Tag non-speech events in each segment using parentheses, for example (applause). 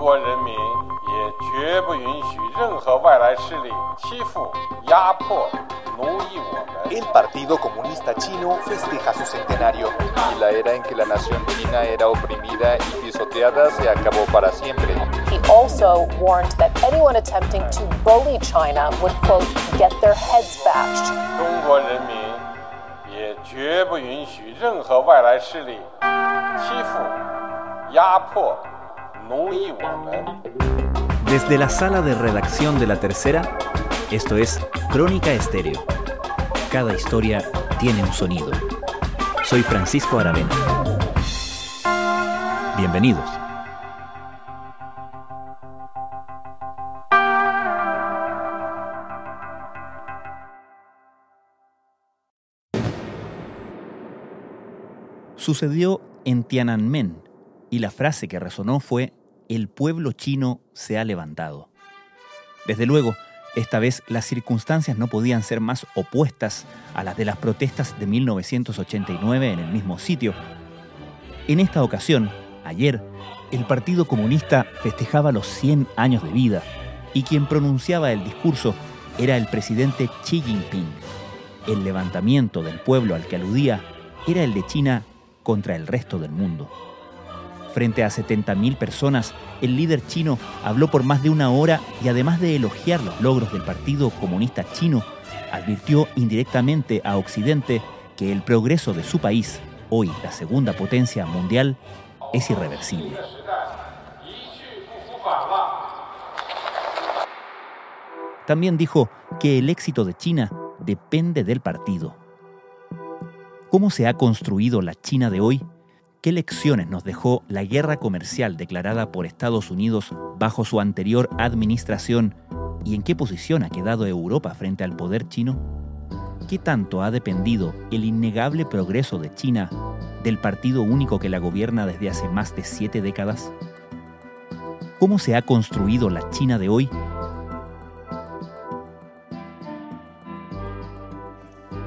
国人民也绝不允许任何外来势力欺负、压迫、奴役我们。 El Partido Comunista Chino festeja su centenario. y la era en que la nación china era oprimida y pisoteada se acabó para siempre. He also warned that anyone attempting to bully China would, quote, get their heads bashed. 中国人民也绝不允许任何外来势力欺负、压迫、 muy. ¿eh? Desde la sala de redacción de la tercera, esto es Crónica Estéreo. Cada historia tiene un sonido. Soy Francisco Aravena. Bienvenidos. Sucedió en Tiananmen, y la frase que resonó fue el pueblo chino se ha levantado. Desde luego, esta vez las circunstancias no podían ser más opuestas a las de las protestas de 1989 en el mismo sitio. En esta ocasión, ayer, el Partido Comunista festejaba los 100 años de vida y quien pronunciaba el discurso era el presidente Xi Jinping. El levantamiento del pueblo al que aludía era el de China contra el resto del mundo. Frente a 70.000 personas, el líder chino habló por más de una hora y además de elogiar los logros del Partido Comunista Chino, advirtió indirectamente a Occidente que el progreso de su país, hoy la segunda potencia mundial, es irreversible. También dijo que el éxito de China depende del partido. ¿Cómo se ha construido la China de hoy? ¿Qué lecciones nos dejó la guerra comercial declarada por Estados Unidos bajo su anterior administración y en qué posición ha quedado Europa frente al poder chino? ¿Qué tanto ha dependido el innegable progreso de China del partido único que la gobierna desde hace más de siete décadas? ¿Cómo se ha construido la China de hoy?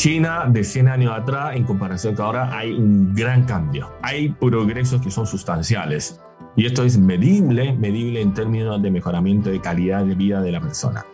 China de 100 años atrás, en comparación con ahora, hay un gran cambio. Hay progresos que son sustanciales. Y esto es medible, medible en términos de mejoramiento de calidad de vida de la persona.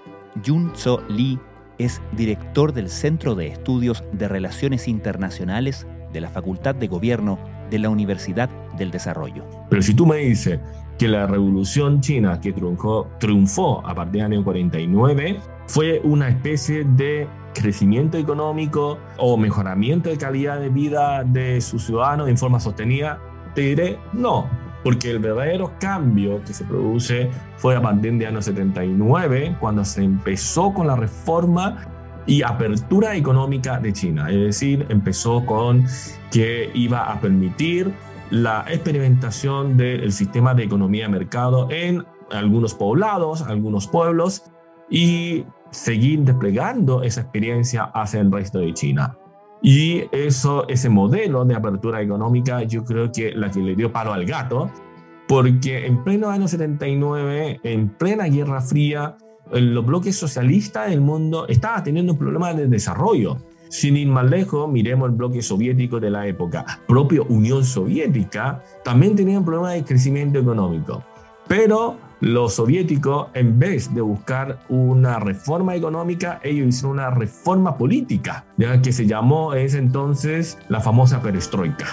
Jun Tso Lee es director del Centro de Estudios de Relaciones Internacionales de la Facultad de Gobierno de la Universidad del Desarrollo. Pero si tú me dices que la revolución china que triunfó, triunfó a partir del año 49 fue una especie de crecimiento económico o mejoramiento de calidad de vida de sus ciudadanos en forma sostenida, te diré no, porque el verdadero cambio que se produce fue a partir del año 79, cuando se empezó con la reforma y apertura económica de China. Es decir, empezó con que iba a permitir la experimentación del sistema de economía de mercado en algunos poblados, algunos pueblos, y seguir desplegando esa experiencia hacia el resto de China. Y eso, ese modelo de apertura económica, yo creo que la que le dio palo al gato, porque en pleno año 79, en plena Guerra Fría, los bloques socialistas del mundo estaban teniendo un problema de desarrollo. Sin ir más lejos, miremos el bloque soviético de la época. Propio Unión Soviética también tenía un problema de crecimiento económico. Pero los soviéticos, en vez de buscar una reforma económica, ellos hicieron una reforma política, ya que se llamó ese entonces la famosa perestroika.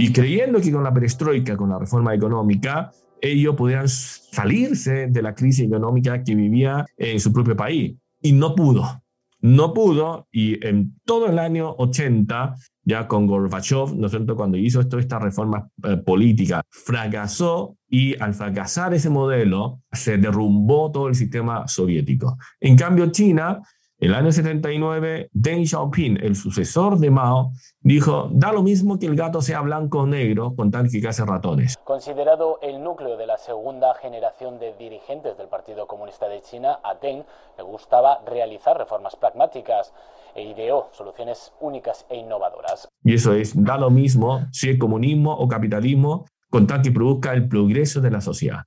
Y creyendo que con la perestroika, con la reforma económica, ellos podían salirse de la crisis económica que vivía en su propio país. Y no pudo. No pudo y en todo el año 80, ya con Gorbachev, ¿no es cuando hizo esto, esta reforma eh, política, fracasó y al fracasar ese modelo se derrumbó todo el sistema soviético. En cambio, China, el año 79, Deng Xiaoping, el sucesor de Mao, dijo, da lo mismo que el gato sea blanco o negro con tal que case ratones. Considerado el núcleo de la segunda generación de dirigentes del Partido Comunista de China, a Deng le gustaba realizar reformas pragmáticas e ideó soluciones únicas e innovadoras. Y eso es, da lo mismo si es comunismo o capitalismo con tal que produzca el progreso de la sociedad.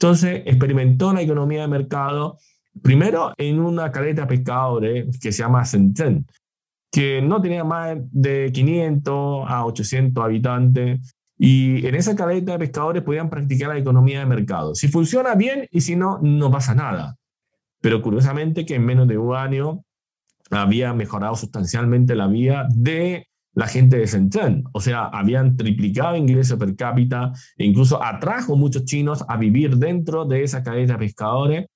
Entonces experimentó la economía de mercado primero en una caleta de pescadores que se llama Shenzhen. que no tenía más de 500 a 800 habitantes. Y en esa caleta de pescadores podían practicar la economía de mercado. Si funciona bien y si no, no pasa nada. Pero curiosamente que en menos de un año había mejorado sustancialmente la vida de la gente de Shenzhen. O sea, habían triplicado ingresos per cápita e incluso atrajo muchos chinos a vivir dentro de esa cadena de pescadores.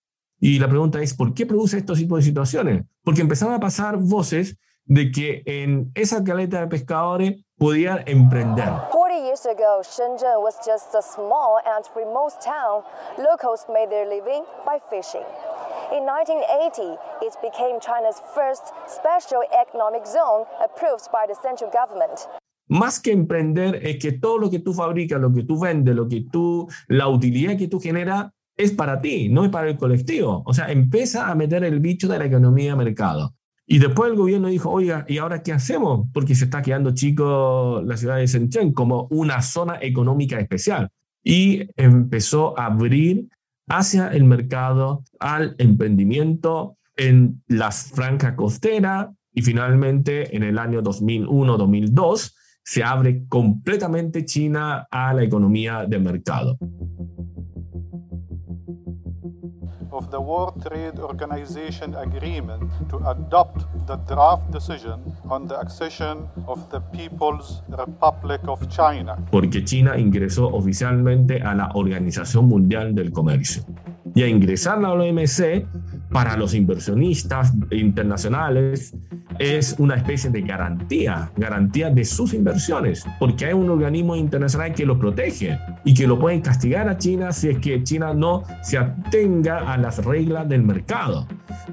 Y la pregunta es, ¿por qué produce estos tipos de situaciones? Porque empezaron a pasar voces de que en esa caleta de pescadores podían emprender. 40 years ago, Shenzhen was just a small and remote town. Locals made their living by fishing. In 1980, it became China's first special economic zone approved by the central government. Más que emprender es que todo lo que tú fabricas, lo que tú vendes, lo que tú, la utilidad que tú generas es para ti, no es para el colectivo. O sea, empieza a meter el bicho de la economía de mercado. Y después el gobierno dijo, oiga, ¿y ahora qué hacemos? Porque se está quedando chico la ciudad de Shenzhen como una zona económica especial. Y empezó a abrir hacia el mercado, al emprendimiento en las franjas costeras y finalmente en el año 2001-2002 se abre completamente China a la economía de mercado. Of the World Trade Organization agreement to adopt the draft decision on the accession of the People's Republic of China. Porque China ingresó oficialmente a la Organización Mundial del Comercio. Y a ingresar a la OMC, para los inversionistas internacionales, es una especie de garantía, garantía de sus inversiones, porque hay un organismo internacional que lo protege y que lo pueden castigar a China si es que China no se atenga a las reglas del mercado.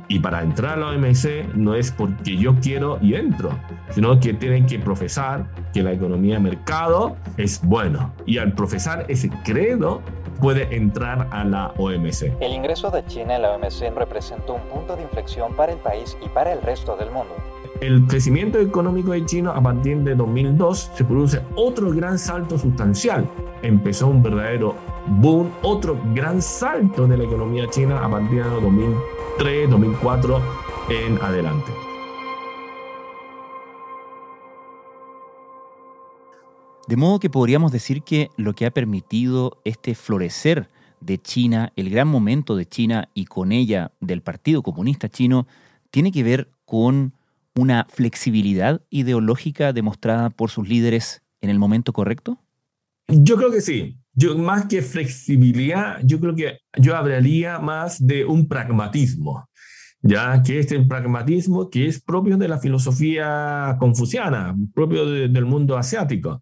Y para entrar a la OMC no es porque yo quiero y entro, sino que tienen que profesar que la economía de mercado es bueno. Y al profesar ese credo, puede entrar a la OMC. El ingreso de China en la OMC representó un punto de inflexión para el país y para el resto del mundo. El crecimiento económico de China a partir de 2002 se produce otro gran salto sustancial. Empezó un verdadero boom, otro gran salto de la economía china a partir de 2003, 2004 en adelante. De modo que podríamos decir que lo que ha permitido este florecer de China, el gran momento de China y con ella del Partido Comunista Chino, tiene que ver con una flexibilidad ideológica demostrada por sus líderes en el momento correcto? Yo creo que sí. Yo, más que flexibilidad, yo creo que yo hablaría más de un pragmatismo, ya que este pragmatismo que es propio de la filosofía confuciana, propio del mundo asiático.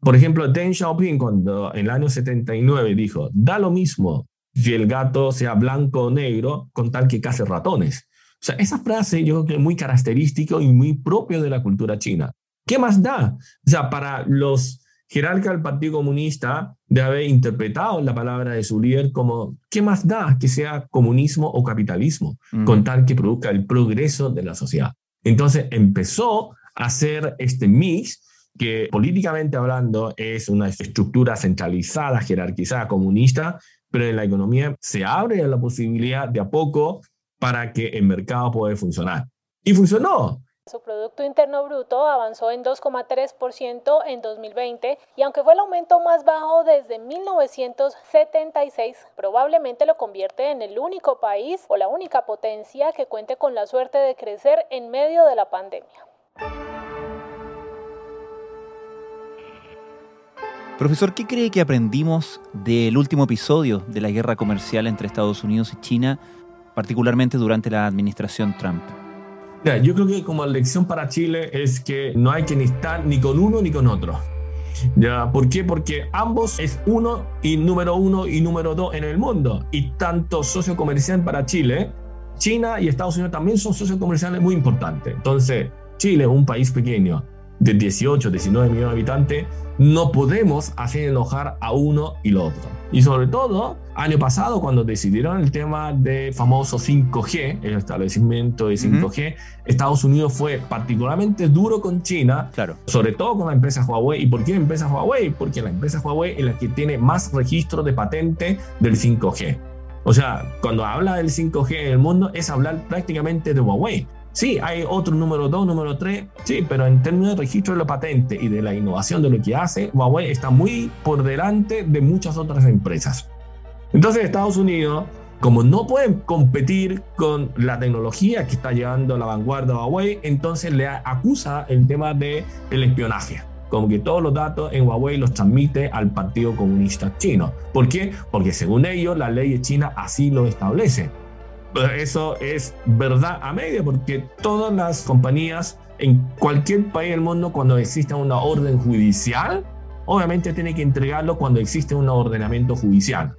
Por ejemplo, Deng Xiaoping cuando en el año 79 dijo, da lo mismo si el gato sea blanco o negro con tal que case ratones. O sea, esa frase yo creo que es muy característico y muy propio de la cultura china. ¿Qué más da? O sea, para los jerarcas del Partido Comunista de haber interpretado la palabra de su líder como, ¿qué más da que sea comunismo o capitalismo? Con tal que produzca el progreso de la sociedad. Entonces empezó a hacer este mix que políticamente hablando es una estructura centralizada, jerarquizada, comunista, pero en la economía se abre la posibilidad de a poco para que el mercado pueda funcionar. Y funcionó. Su Producto Interno Bruto avanzó en 2,3% en 2020 y aunque fue el aumento más bajo desde 1976, probablemente lo convierte en el único país o la única potencia que cuente con la suerte de crecer en medio de la pandemia. Profesor, ¿qué cree que aprendimos del último episodio de la guerra comercial entre Estados Unidos y China, particularmente durante la administración Trump? yo creo que como lección para Chile es que no hay que estar ni con uno ni con otro. ¿Ya? ¿Por qué? Porque ambos es uno y número uno y número dos en el mundo. Y tanto socio comercial para Chile, China y Estados Unidos también son socios comerciales muy importantes. Entonces, Chile un país pequeño de 18, 19 millones de habitantes, no podemos hacer enojar a uno y lo otro. Y sobre todo, año pasado, cuando decidieron el tema de famoso 5G, el establecimiento de 5G, Estados Unidos fue particularmente duro con China, claro. sobre todo con la empresa Huawei. ¿Y por qué la empresa Huawei? Porque la empresa Huawei es la que tiene más registro de patente del 5G. O sea, cuando habla del 5G en el mundo es hablar prácticamente de Huawei. Sí, hay otro número 2, número 3, sí, pero en términos de registro de la patente y de la innovación de lo que hace, Huawei está muy por delante de muchas otras empresas. Entonces Estados Unidos, como no pueden competir con la tecnología que está llevando la vanguardia Huawei, entonces le acusa el tema del el espionaje como que todos los datos en Huawei los transmite al Partido Comunista Chino. ¿Por qué? Porque según ellos la ley de China así lo establece. Eso es verdad a media, porque todas las compañías en cualquier país del mundo, cuando exista una orden judicial, obviamente tiene que entregarlo cuando existe un ordenamiento judicial.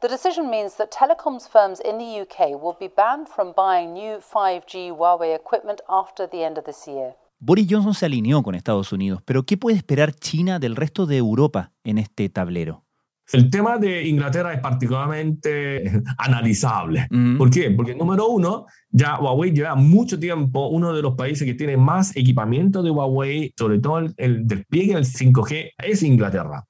The decision means that telecoms firms in the UK will be banned from buying new 5G Huawei equipment after the end of this year. Boris Johnson se alineó con Estados Unidos, pero ¿qué puede esperar China del resto de Europa en este tablero? El tema de Inglaterra es particularmente (laughs) analizable. ¿Por qué? Porque número uno, ya Huawei lleva mucho tiempo uno de los países que tiene más equipamiento de Huawei, sobre todo el, el despliegue del 5G, es Inglaterra.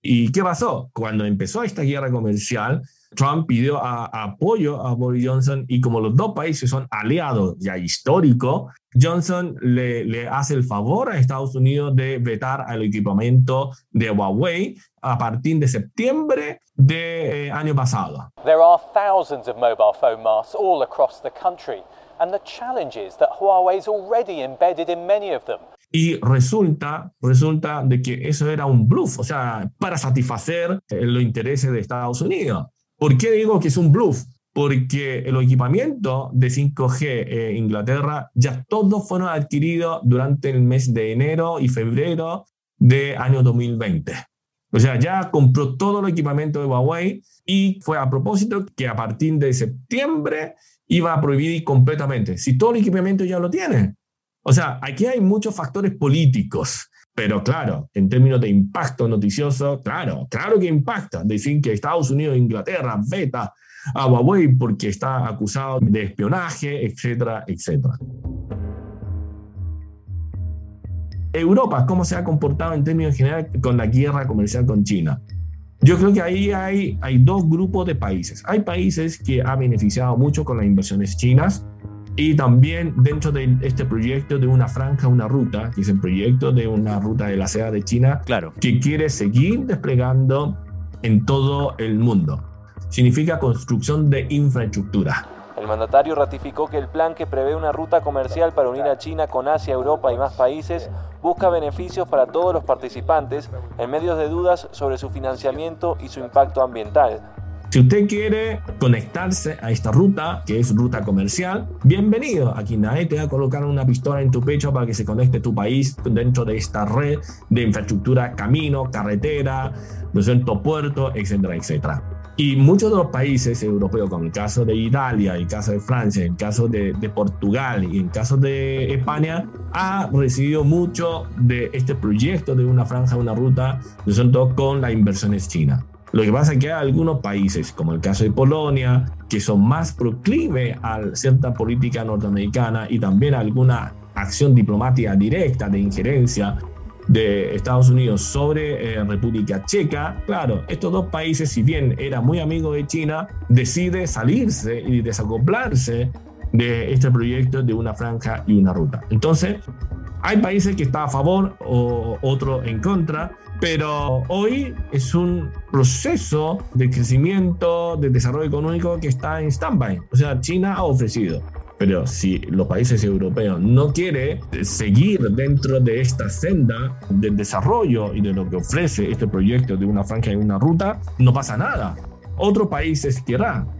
¿Y qué pasó? Cuando empezó esta guerra comercial, Trump pidió apoyo a Boris Johnson y como los dos países son aliados ya históricos, Johnson le, le, hace el favor a Estados Unidos de vetar al equipamiento de Huawei a partir de septiembre de eh, año pasado. There are thousands of mobile phone masks all across the country and the challenge is that Huawei is already embedded in many of them. Y resulta, resulta de que eso era un bluff, o sea, para satisfacer eh, los intereses de Estados Unidos. ¿Por qué digo que es un bluff? Porque el equipamiento de 5G en Inglaterra ya todos fueron adquiridos durante el mes de enero y febrero de año 2020. O sea, ya compró todo el equipamiento de Huawei y fue a propósito que a partir de septiembre iba a prohibir completamente. Si todo el equipamiento ya lo tiene. O sea, aquí hay muchos factores políticos pero claro, en términos de impacto noticioso, claro, claro que impacta. Decir que Estados Unidos e Inglaterra veta a Huawei porque está acusado de espionaje, etcétera, etcétera. Europa, ¿cómo se ha comportado en términos generales con la guerra comercial con China? Yo creo que ahí hay, hay dos grupos de países. Hay países que han beneficiado mucho con las inversiones chinas, y también dentro de este proyecto de una franja, una ruta, que es el proyecto de una ruta de la seda de China, claro. que quiere seguir desplegando en todo el mundo. Significa construcción de infraestructura. El mandatario ratificó que el plan que prevé una ruta comercial para unir a China con Asia, Europa y más países busca beneficios para todos los participantes en medio de dudas sobre su financiamiento y su impacto ambiental. Si usted quiere conectarse a esta ruta, que es ruta comercial, bienvenido. Aquí nadie te va a colocar una pistola en tu pecho para que se conecte tu país dentro de esta red de infraestructura, camino, carretera, no puerto, etcétera, etcétera. Y muchos de los países europeos, como el caso de Italia, el caso de Francia, el caso de, de Portugal y el caso de España, ha recibido mucho de este proyecto de una franja, una ruta, no con las inversiones chinas. Lo que pasa es que hay algunos países, como el caso de Polonia, que son más proclives a cierta política norteamericana y también a alguna acción diplomática directa de injerencia de Estados Unidos sobre eh, República Checa, claro, estos dos países, si bien era muy amigo de China, decide salirse y desacoplarse de este proyecto de una franja y una ruta. Entonces, hay países que están a favor o otros en contra, pero hoy es un proceso de crecimiento, de desarrollo económico que está en stand-by. O sea, China ha ofrecido. Pero si los países europeos no quieren seguir dentro de esta senda del desarrollo y de lo que ofrece este proyecto de una franja y una ruta, no pasa nada. Otros países querrán.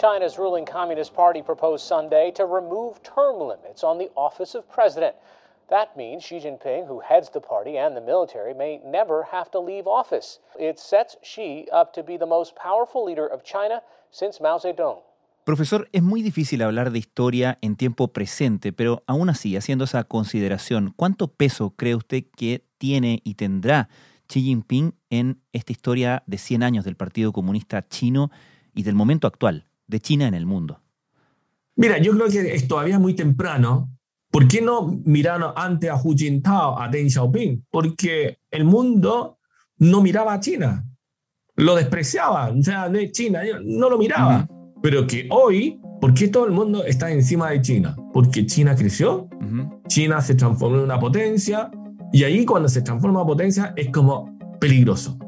China's ruling Communist Party proposed Sunday to remove term limits on the office of president. That means Xi Jinping, who heads the party and the military, may never have to leave office. It sets Xi up to be the most powerful leader of China since Mao Zedong. Profesor, es muy difícil hablar de historia en tiempo presente, pero aún así, haciendo esa consideración, ¿cuánto peso cree usted que tiene y tendrá Xi Jinping en esta historia de 100 años del Partido Comunista Chino y del momento actual? De China en el mundo? Mira, yo creo que es todavía muy temprano. ¿Por qué no miraron antes a Hu Jintao, a Deng Xiaoping? Porque el mundo no miraba a China. lo despreciaba, o sea, de China, no lo miraba. Pero que hoy, ¿por qué todo el mundo está encima de China? Porque China creció, China se transformó en una potencia, y ahí cuando se transforma en potencia es como peligroso.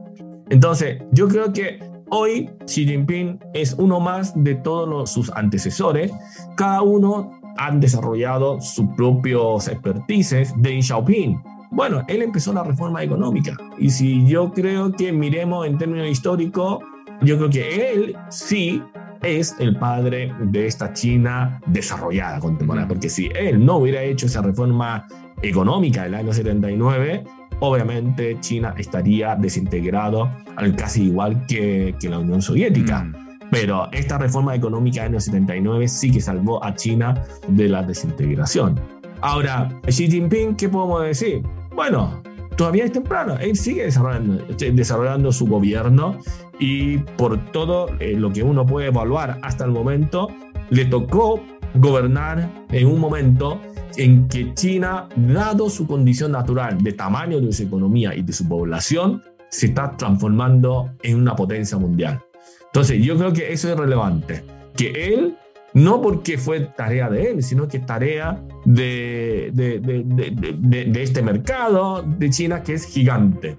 Entonces, yo creo que hoy Xi Jinping es uno más de todos sus antecesores. Cada uno han desarrollado sus propios expertices. Deng Xiaoping, bueno, él empezó la reforma económica. Y si yo creo que miremos en términos históricos, yo creo que él sí es el padre de esta China desarrollada contemporánea. Porque si él no hubiera hecho esa reforma económica del año 79, obviamente China estaría desintegrado al casi igual que, que la Unión Soviética. Mm. Pero esta reforma económica del año 79 sí que salvó a China de la desintegración. Ahora, Xi Jinping, ¿qué podemos decir? Bueno, todavía es temprano. Él sigue desarrollando, desarrollando su gobierno y por todo eh, lo que uno puede evaluar hasta el momento, le tocó gobernar en un momento en que China, dado su condición natural de tamaño de su economía y de su población, se está transformando en una potencia mundial. Entonces, yo creo que eso es relevante, que él, no porque fue tarea de él, sino que tarea de, de, de, de este mercado de China que es gigante.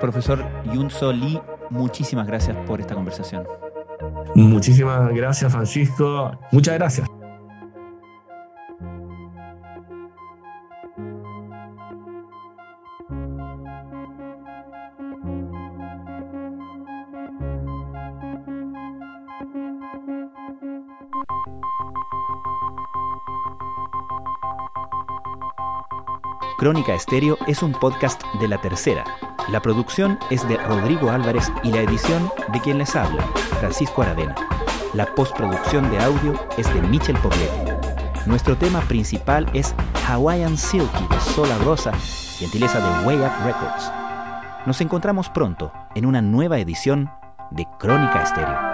Profesor Yunso Lee, muchísimas gracias por esta conversación. Muchísimas gracias, Francisco. Muchas gracias. Crónica Estéreo es un podcast de la tercera la producción es de Rodrigo Álvarez y la edición de quien les habla, Francisco Aravena. La postproducción de audio es de Michel Pobletti. Nuestro tema principal es Hawaiian Silky de Sola Rosa, gentileza de Way Up Records. Nos encontramos pronto en una nueva edición de Crónica Estéreo.